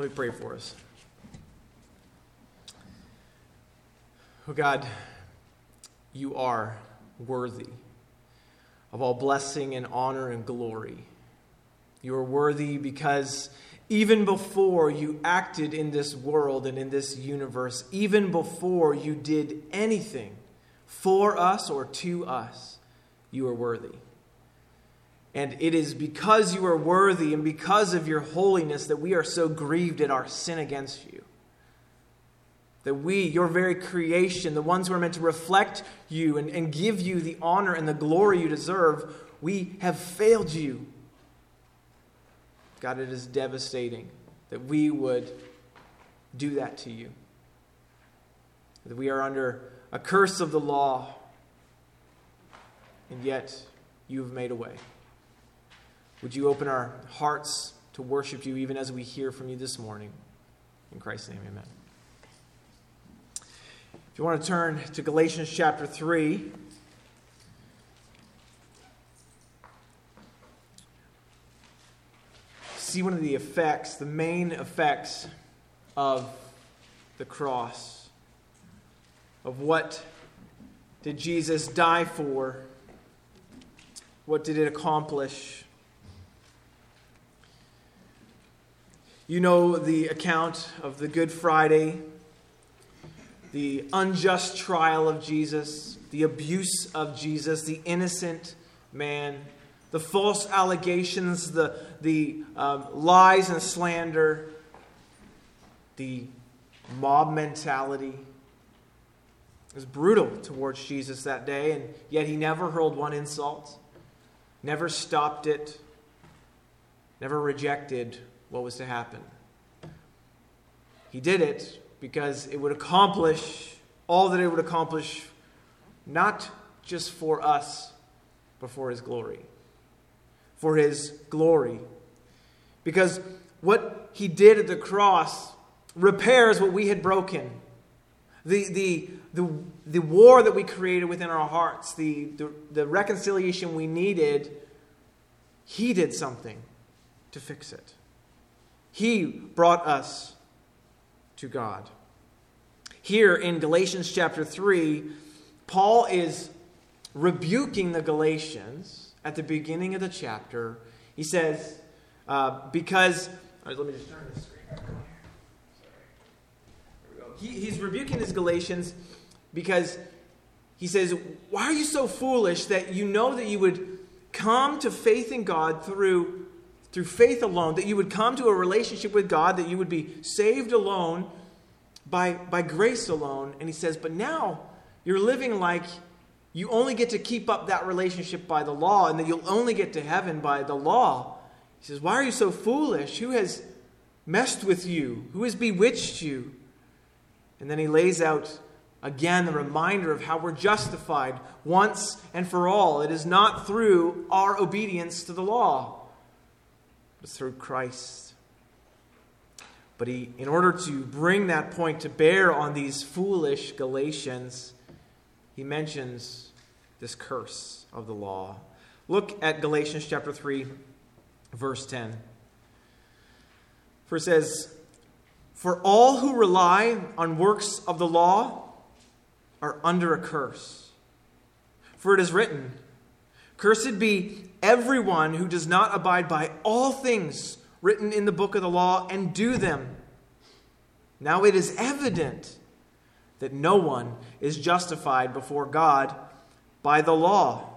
Let me pray for us. Oh God, you are worthy of all blessing and honor and glory. You are worthy because even before you acted in this world and in this universe, even before you did anything for us or to us, you are worthy. And it is because you are worthy and because of your holiness that we are so grieved at our sin against you. That we, your very creation, the ones who are meant to reflect you and, and give you the honor and the glory you deserve, we have failed you. God, it is devastating that we would do that to you. That we are under a curse of the law, and yet you have made a way. Would you open our hearts to worship you even as we hear from you this morning? In Christ's name, amen. If you want to turn to Galatians chapter 3, see one of the effects, the main effects of the cross, of what did Jesus die for? What did it accomplish? You know the account of the Good Friday, the unjust trial of Jesus, the abuse of Jesus, the innocent man, the false allegations, the, the um, lies and slander, the mob mentality. It was brutal towards Jesus that day, and yet he never hurled one insult, never stopped it, never rejected what was to happen. He did it because it would accomplish all that it would accomplish, not just for us, but for His glory. For His glory. Because what He did at the cross repairs what we had broken. The, the, the, the war that we created within our hearts, the, the, the reconciliation we needed, He did something to fix it. He brought us to God. Here in Galatians chapter 3, Paul is rebuking the Galatians at the beginning of the chapter. He says, uh, because, let me just turn this screen. He, he's rebuking his Galatians because he says, Why are you so foolish that you know that you would come to faith in God through through faith alone, that you would come to a relationship with God, that you would be saved alone by, by grace alone. And he says, But now you're living like you only get to keep up that relationship by the law, and that you'll only get to heaven by the law. He says, Why are you so foolish? Who has messed with you? Who has bewitched you? And then he lays out again the reminder of how we're justified once and for all. It is not through our obedience to the law through Christ. But he, in order to bring that point to bear on these foolish Galatians, he mentions this curse of the law. Look at Galatians chapter 3, verse 10. For it says, For all who rely on works of the law are under a curse. For it is written, Cursed be everyone who does not abide by all things written in the book of the law and do them. Now it is evident that no one is justified before God by the law.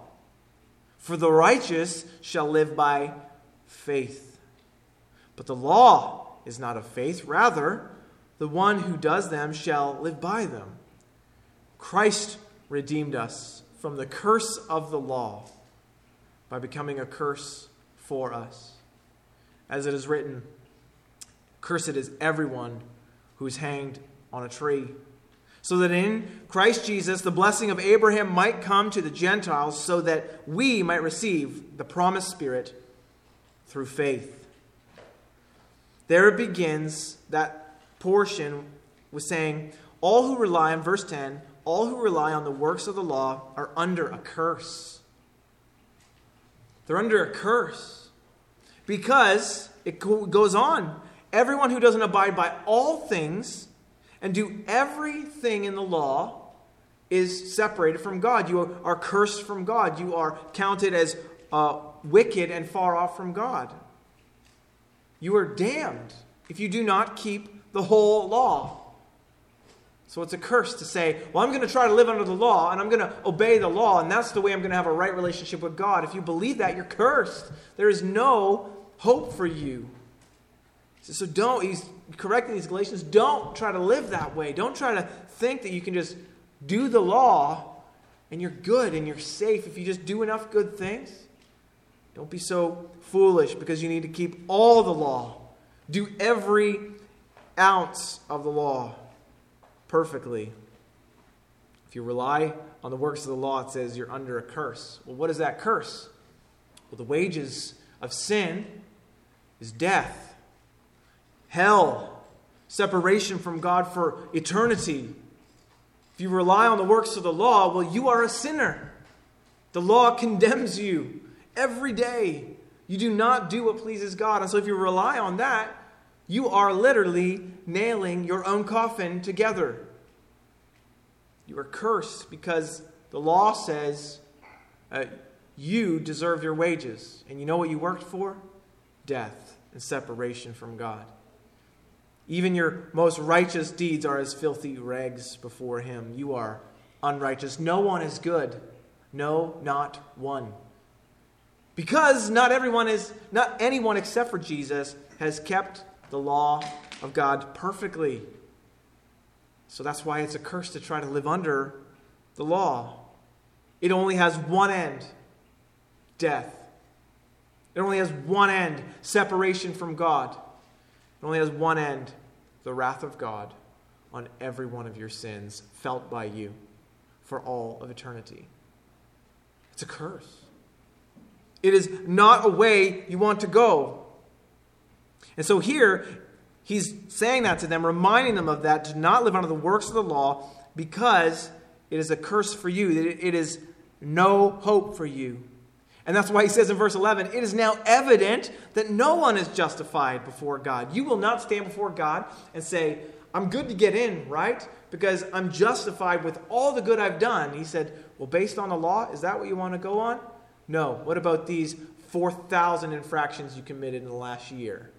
For the righteous shall live by faith. But the law is not of faith, rather, the one who does them shall live by them. Christ redeemed us from the curse of the law by becoming a curse for us. As it is written, Cursed is everyone who is hanged on a tree. So that in Christ Jesus the blessing of Abraham might come to the Gentiles, so that we might receive the promised Spirit through faith. There it begins that portion with saying, All who rely on, verse 10, all who rely on the works of the law are under a curse. They're under a curse. Because it goes on. Everyone who doesn't abide by all things and do everything in the law is separated from God. You are cursed from God. You are counted as uh, wicked and far off from God. You are damned if you do not keep the whole law. So it's a curse to say, well, I'm going to try to live under the law and I'm going to obey the law, and that's the way I'm going to have a right relationship with God. If you believe that, you're cursed. There is no hope for you. So don't, he's correcting these Galatians, don't try to live that way. Don't try to think that you can just do the law and you're good and you're safe if you just do enough good things. Don't be so foolish because you need to keep all the law. Do every ounce of the law perfectly. If you rely on the works of the law, it says you're under a curse. Well, what is that curse? Well, the wages of sin is death, hell, separation from God for eternity. If you rely on the works of the law, well, you are a sinner. The law condemns you every day. You do not do what pleases God. And so if you rely on that, you are literally nailing your own coffin together. You are cursed because the law says uh, you deserve your wages. And you know what you worked for? Death and separation from God. Even your most righteous deeds are as filthy rags before Him. You are unrighteous. No one is good. No, not one. Because not everyone is, not anyone except for Jesus has kept the law of God perfectly. So that's why it's a curse to try to live under the law. It only has one end death. It only has one end separation from God. It only has one end the wrath of God on every one of your sins felt by you for all of eternity. It's a curse. It is not a way you want to go. And so here, he's saying that to them, reminding them of that, to not live under the works of the law, because it is a curse for you, that it is no hope for you. And that's why he says in verse 11, It is now evident that no one is justified before God. You will not stand before God and say, I'm good to get in, right? Because I'm justified with all the good I've done. He said, Well, based on the law, is that what you want to go on? No. What about these 4,000 infractions you committed in the last year?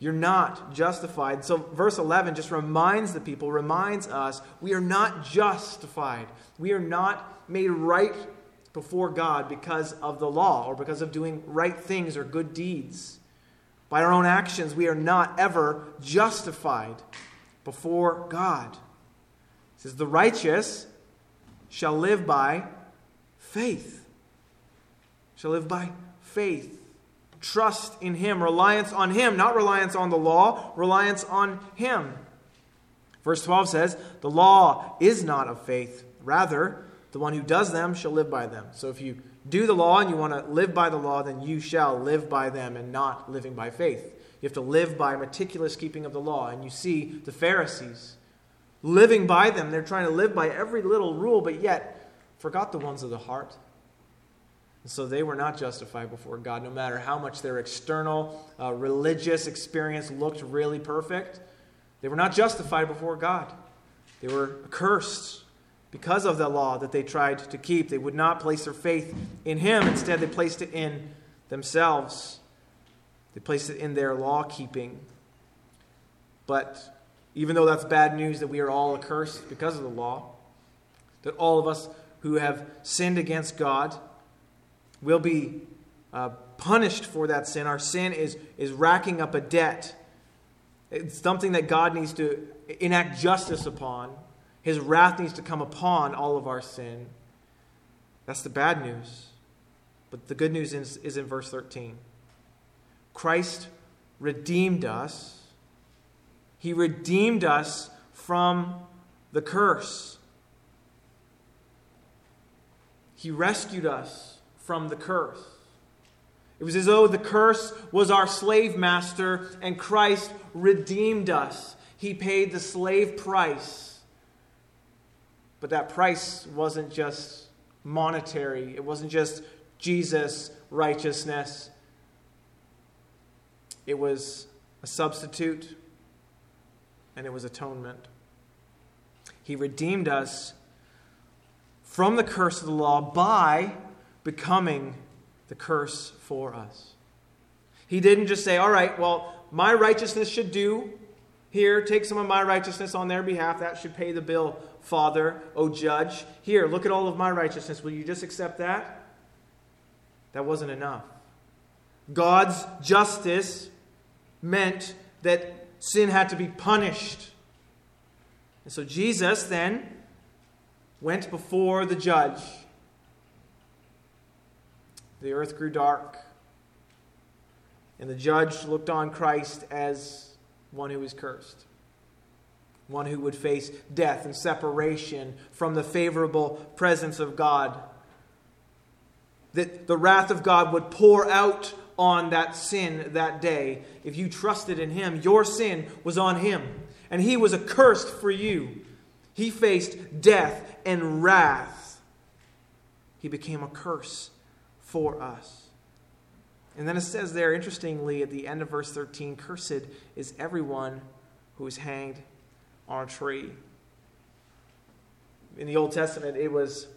You're not justified. So, verse 11 just reminds the people, reminds us, we are not justified. We are not made right before God because of the law or because of doing right things or good deeds. By our own actions, we are not ever justified before God. It says, The righteous shall live by faith. Shall live by faith trust in Him, reliance on Him, not reliance on the law, reliance on Him. Verse 12 says, The law is not of faith. Rather, the one who does them shall live by them. So if you do the law and you want to live by the law, then you shall live by them and not living by faith. You have to live by meticulous keeping of the law. And you see the Pharisees living by them. They're trying to live by every little rule, but yet forgot the ones of the heart. So they were not justified before God, no matter how much their external uh, religious experience looked really perfect. They were not justified before God. They were cursed because of the law that they tried to keep. They would not place their faith in Him. Instead, they placed it in themselves, they placed it in their law keeping. But even though that's bad news that we are all accursed because of the law, that all of us who have sinned against God, will be uh, punished for that sin. Our sin is, is racking up a debt. It's something that God needs to enact justice upon. His wrath needs to come upon all of our sin. That's the bad news. But the good news is, is in verse 13. Christ redeemed us. He redeemed us from the curse. He rescued us from the curse. It was as though the curse was our slave master and Christ redeemed us. He paid the slave price. But that price wasn't just monetary, it wasn't just Jesus' righteousness. It was a substitute, and it was atonement. He redeemed us from the curse of the law by becoming the curse for us. He didn't just say, All right, well, my righteousness should do. Here, take some of my righteousness on their behalf. That should pay the bill, Father, O judge. Here, look at all of my righteousness. Will you just accept that? That wasn't enough. God's justice meant that sin had to be punished. And so Jesus then went before the judge. The earth grew dark, and the judge looked on Christ as one who was cursed, one who would face death and separation from the favorable presence of God. That the wrath of God would pour out on that sin that day. If you trusted in Him, your sin was on Him, and He was accursed for you. He faced death and wrath. He became a curse for us. And then it says there, interestingly, at the end of verse 13 Cursed is everyone who is hanged on a tree. In the Old Testament, it was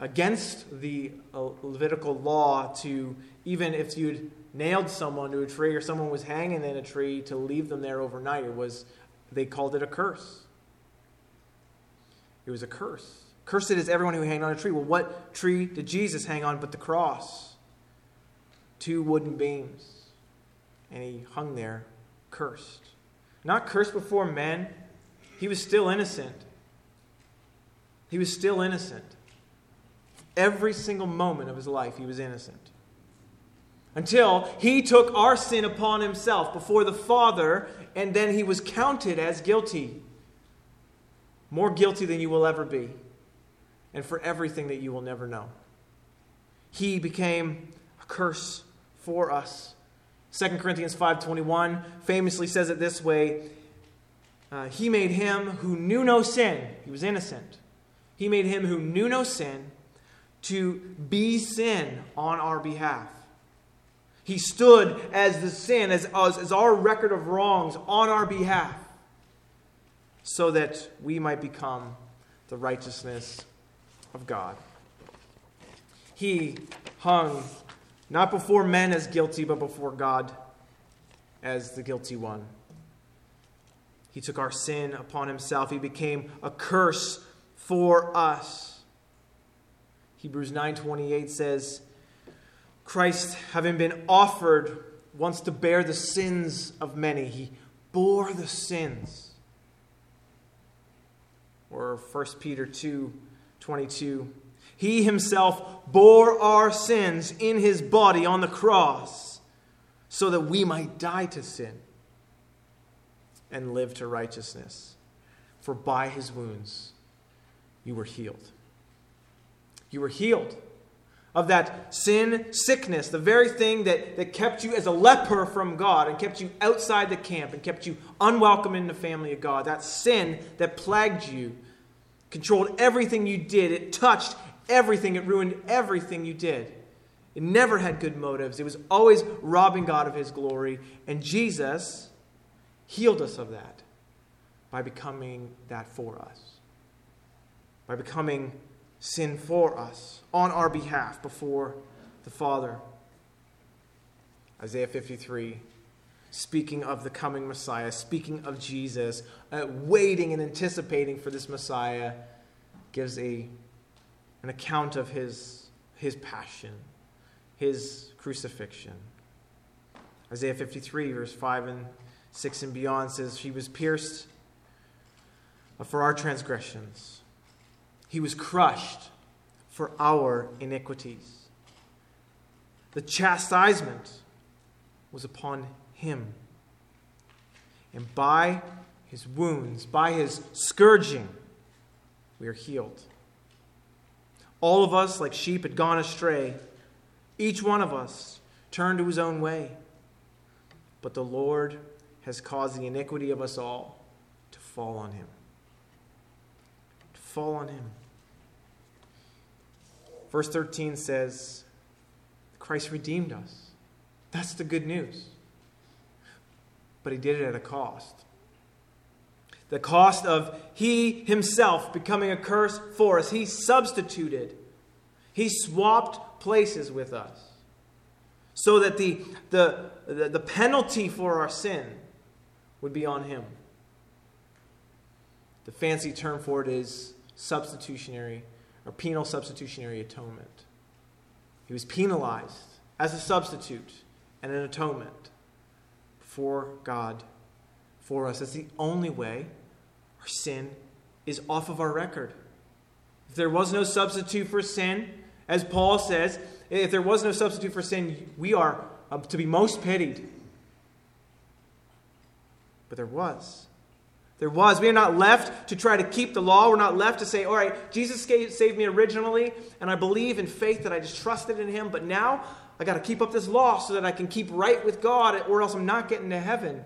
against the uh, Levitical law to, even if you'd nailed someone to a tree or someone was hanging in a tree, to leave them there overnight. It was, they called it a curse. It was a curse. Cursed is everyone who hanged on a tree. Well, what tree did Jesus hang on but the cross? Two wooden beams. And he hung there, cursed. Not cursed before men, he was still innocent. He was still innocent. Every single moment of his life, he was innocent. Until he took our sin upon himself before the Father, and then he was counted as guilty. More guilty than you will ever be and for everything that you will never know. He became a curse for us. 2 Corinthians 5:21 famously says it this way, uh, he made him who knew no sin, he was innocent. He made him who knew no sin to be sin on our behalf. He stood as the sin, as, as, as our record of wrongs on our behalf, so that we might become the righteousness of God. He hung not before men as guilty, but before God as the guilty one. He took our sin upon himself. He became a curse for us. Hebrews 9:28 says, Christ having been offered once to bear the sins of many, he bore the sins. Or 1 Peter 2 22. He himself bore our sins in his body on the cross so that we might die to sin and live to righteousness. For by his wounds you were healed. You were healed of that sin sickness, the very thing that, that kept you as a leper from God and kept you outside the camp and kept you unwelcome in the family of God. That sin that plagued you controlled everything you did. It touched everything. It ruined everything you did. It never had good motives. It was always robbing God of his glory. And Jesus healed us of that by becoming that for us, by becoming sin for us on our behalf before the Father. Isaiah 53 speaking of the coming Messiah, speaking of Jesus, uh, waiting and anticipating for this Messiah, gives a, an account of his, his passion, his crucifixion. Isaiah 53, verse 5 and 6 and beyond says, He was pierced for our transgressions, He was crushed for our iniquities. The chastisement was upon him. And by his wounds, by his scourging, we are healed. All of us, like sheep, had gone astray. Each one of us turned to his own way. But the Lord has caused the iniquity of us all to fall on him. To fall on him. Verse 13 says, Christ redeemed us. That's the good news. But he did it at a cost. The cost of he himself becoming a curse for us. He substituted, he swapped places with us so that the, the, the, penalty for our sin would be on him. The fancy term for it is substitutionary or penal substitutionary atonement. He was penalized as a substitute and an atonement for God, for us. That's the only way our sin is off of our record. If there was no substitute for sin, as Paul says, if there was no substitute for sin, we are uh, to be most pitied. But there was. There was. We are not left to try to keep the law. We're not left to say, all right, Jesus saved me originally, and I believe in faith that I just trusted in him, but now I got to keep up this law so that I can keep right with God, or else I'm not getting to heaven.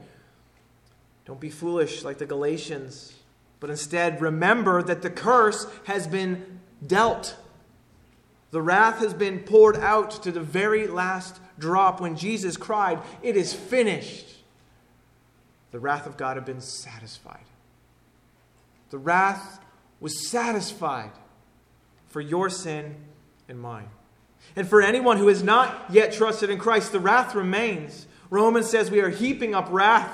Don't be foolish like the Galatians, but instead remember that the curse has been dealt. The wrath has been poured out to the very last drop when Jesus cried, It is finished the wrath of God had been satisfied. The wrath was satisfied for your sin and mine. And for anyone who has not yet trusted in Christ, the wrath remains. Romans says we are heaping up wrath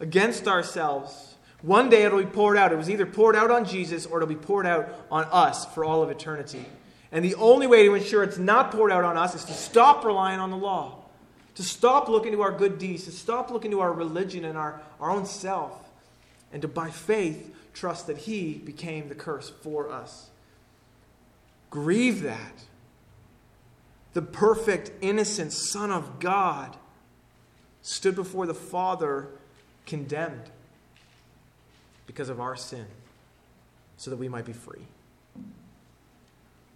against ourselves. One day it'll be poured out. It was either poured out on Jesus or it'll be poured out on us for all of eternity. And the only way to ensure it's not poured out on us is to stop relying on the law to stop looking to our good deeds, to stop looking to our religion and our, our own self, and to, by faith, trust that He became the curse for us. Grieve that. The perfect, innocent Son of God stood before the Father condemned because of our sin, so that we might be free.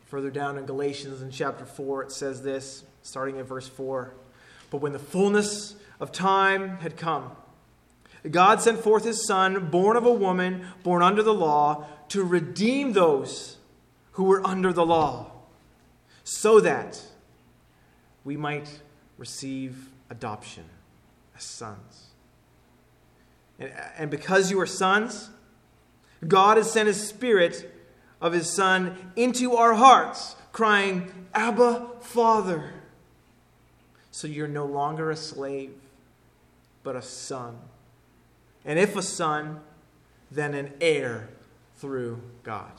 Further down in Galatians in chapter 4, it says this, starting at verse 4. But when the fullness of time had come, God sent forth his Son, born of a woman, born under the law, to redeem those who were under the law, so that we might receive adoption as sons. And, and because you are sons, God has sent his Spirit of his Son into our hearts, crying, Abba, Father. So you're no longer a slave, but a son. And if a son, then an heir through God.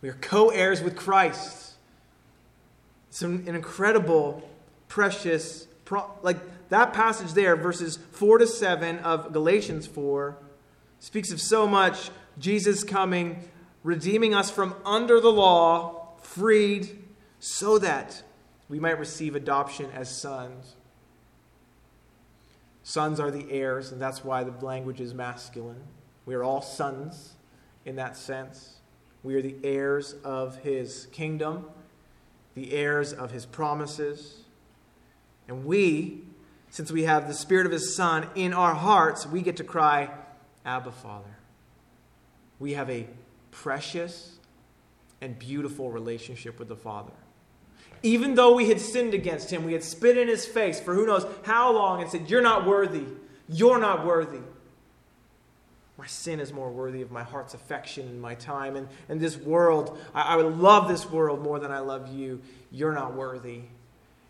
We are co heirs with Christ. It's an, incredible, precious, like that passage there, verses 4 to 7 of Galatians 4, speaks of so much Jesus coming, redeeming us from under the law, freed, so that we might receive adoption as sons. Sons are the heirs, and that's why the language is masculine. We are all sons in that sense. We are the heirs of his kingdom, the heirs of his promises. And we, since we have the Spirit of his Son in our hearts, we get to cry, Abba, Father. We have a precious and beautiful relationship with the Father. Even though we had sinned against him, we had spit in his face for who knows how long and said, You're not worthy. You're not worthy. My sin is more worthy of my heart's affection and my time. And, and this world, I, I would love this world more than I love you. You're not worthy.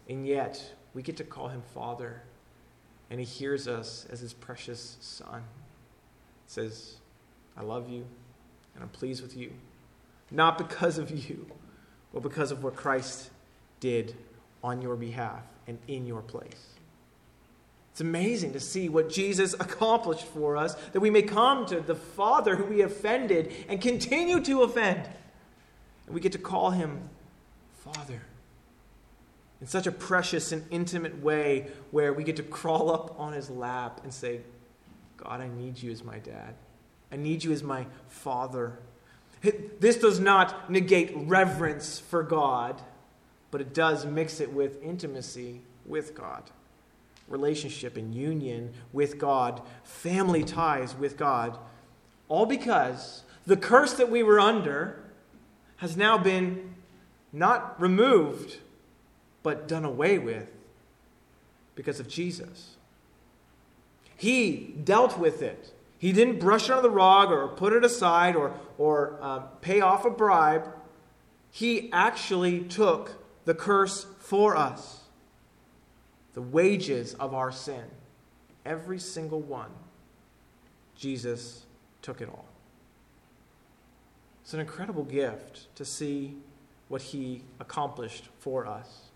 And yet, we get to call him Father. And he hears us as his precious Son. He says, I love you and I'm pleased with you. Not because of you, but because of what Christ did on your behalf and in your place. It's amazing to see what Jesus accomplished for us, that we may come to the Father who we offended and continue to offend. And we get to call him Father in such a precious and intimate way where we get to crawl up on his lap and say, God, I need you as my dad. I need you as my father. This does not negate reverence for God but it does mix it with intimacy with God, relationship and union with God, family ties with God, all because the curse that we were under has now been not removed, but done away with because of Jesus. He dealt with it. He didn't brush it under the rug or put it aside or, or uh, pay off a bribe. He actually took the curse for us the wages of our sin. Every single one. Jesus took it all. It's an incredible gift to see what he accomplished for us.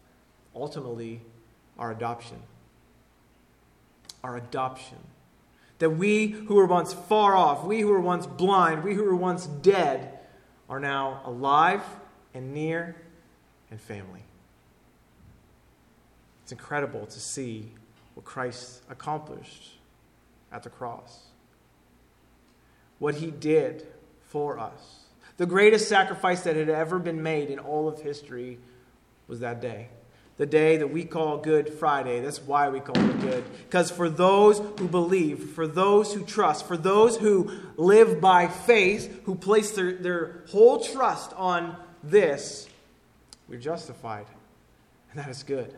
Ultimately, our adoption. Our adoption. That we who were once far off, we who were once blind, we who were once dead, are now alive and near and family. It's incredible to see what Christ accomplished at the cross. What he did for us. The greatest sacrifice that had ever been made in all of history was that day. The day that we call Good Friday. That's why we call it good. Because for those who believe, for those who trust, for those who live by faith, who place their, their whole trust on this, we're justified. And that is good.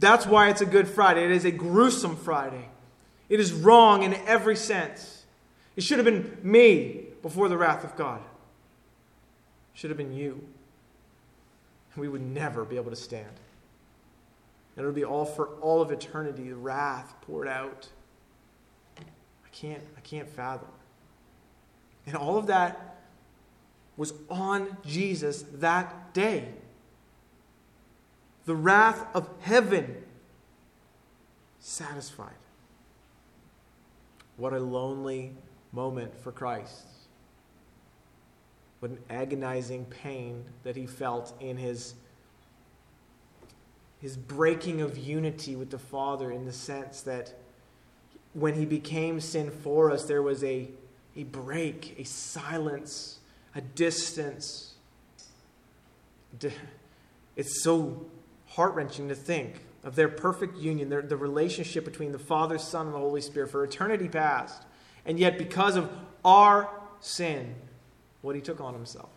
That's why it's a Good Friday. It is a gruesome Friday. It is wrong in every sense. It should have been me before the wrath of God. It should have been you. And we would never be able to stand. And it would be all for all of eternity, the wrath poured out. I can't, I can't fathom. And all of that was on Jesus that day the wrath of heaven satisfied. What a lonely moment for Christ. What an agonizing pain that he felt in his, his breaking of unity with the Father in the sense that when he became sin for us, there was a, a break, a silence, a distance. It's so heart wrenching to think of their perfect union, their, the relationship between the Father, Son, and the Holy Spirit for eternity past. And yet, because of our sin, what he took on himself,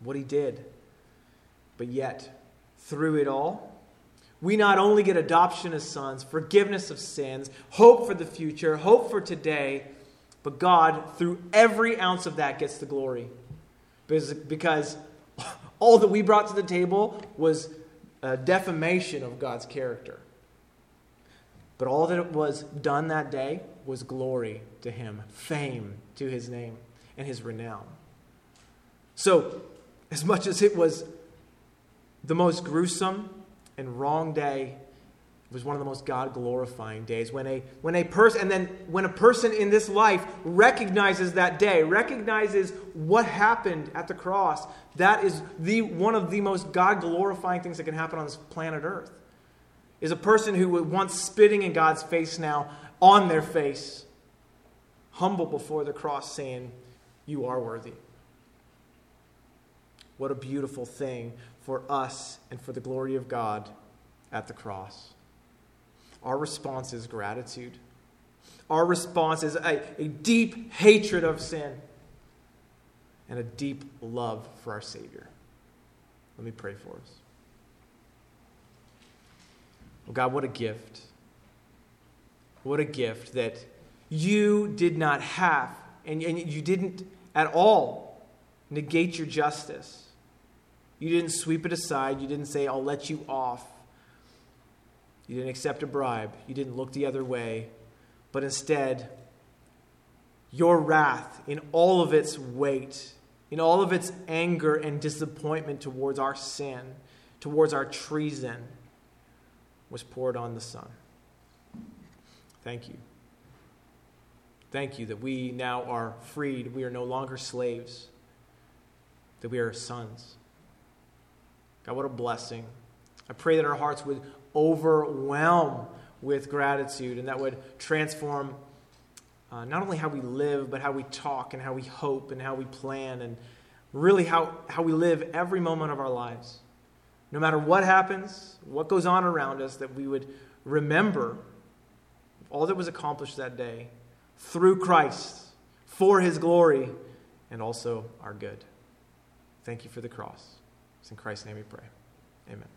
what he did. But yet, through it all, we not only get adoption as sons, forgiveness of sins, hope for the future, hope for today, but God, through every ounce of that, gets the glory. Because, because all that we brought to the table was a defamation of God's character. But all that was done that day was glory to him, fame to his name, and his renown. So, as much as it was the most gruesome and wrong day was one of the most God glorifying days. When a, when a person, and then when a person in this life recognizes that day, recognizes what happened at the cross, that is the, one of the most God glorifying things that can happen on this planet Earth. Is a person who was once spitting in God's face now on their face, humble before the cross, saying, You are worthy. What a beautiful thing for us and for the glory of God at the cross. Our response is gratitude. Our response is a, a deep hatred of sin and a deep love for our Savior. Let me pray for us. Oh God, what a gift. What a gift that you did not have, and, and you didn't at all negate your justice. You didn't sweep it aside. You didn't say, I'll let you off. You didn't accept a bribe. You didn't look the other way. But instead, your wrath, in all of its weight, in all of its anger and disappointment towards our sin, towards our treason, was poured on the Son. Thank you. Thank you that we now are freed. We are no longer slaves, that we are sons. God, what a blessing. I pray that our hearts would overwhelm with gratitude, and that would transform uh, not only how we live, but how we talk and how we hope and how we plan and really how, how we live every moment of our lives. No matter what happens, what goes on around us, that we would remember all that was accomplished that day through Christ for his glory and also our good. Thank you for the cross. It's in Christ's name we pray. Amen.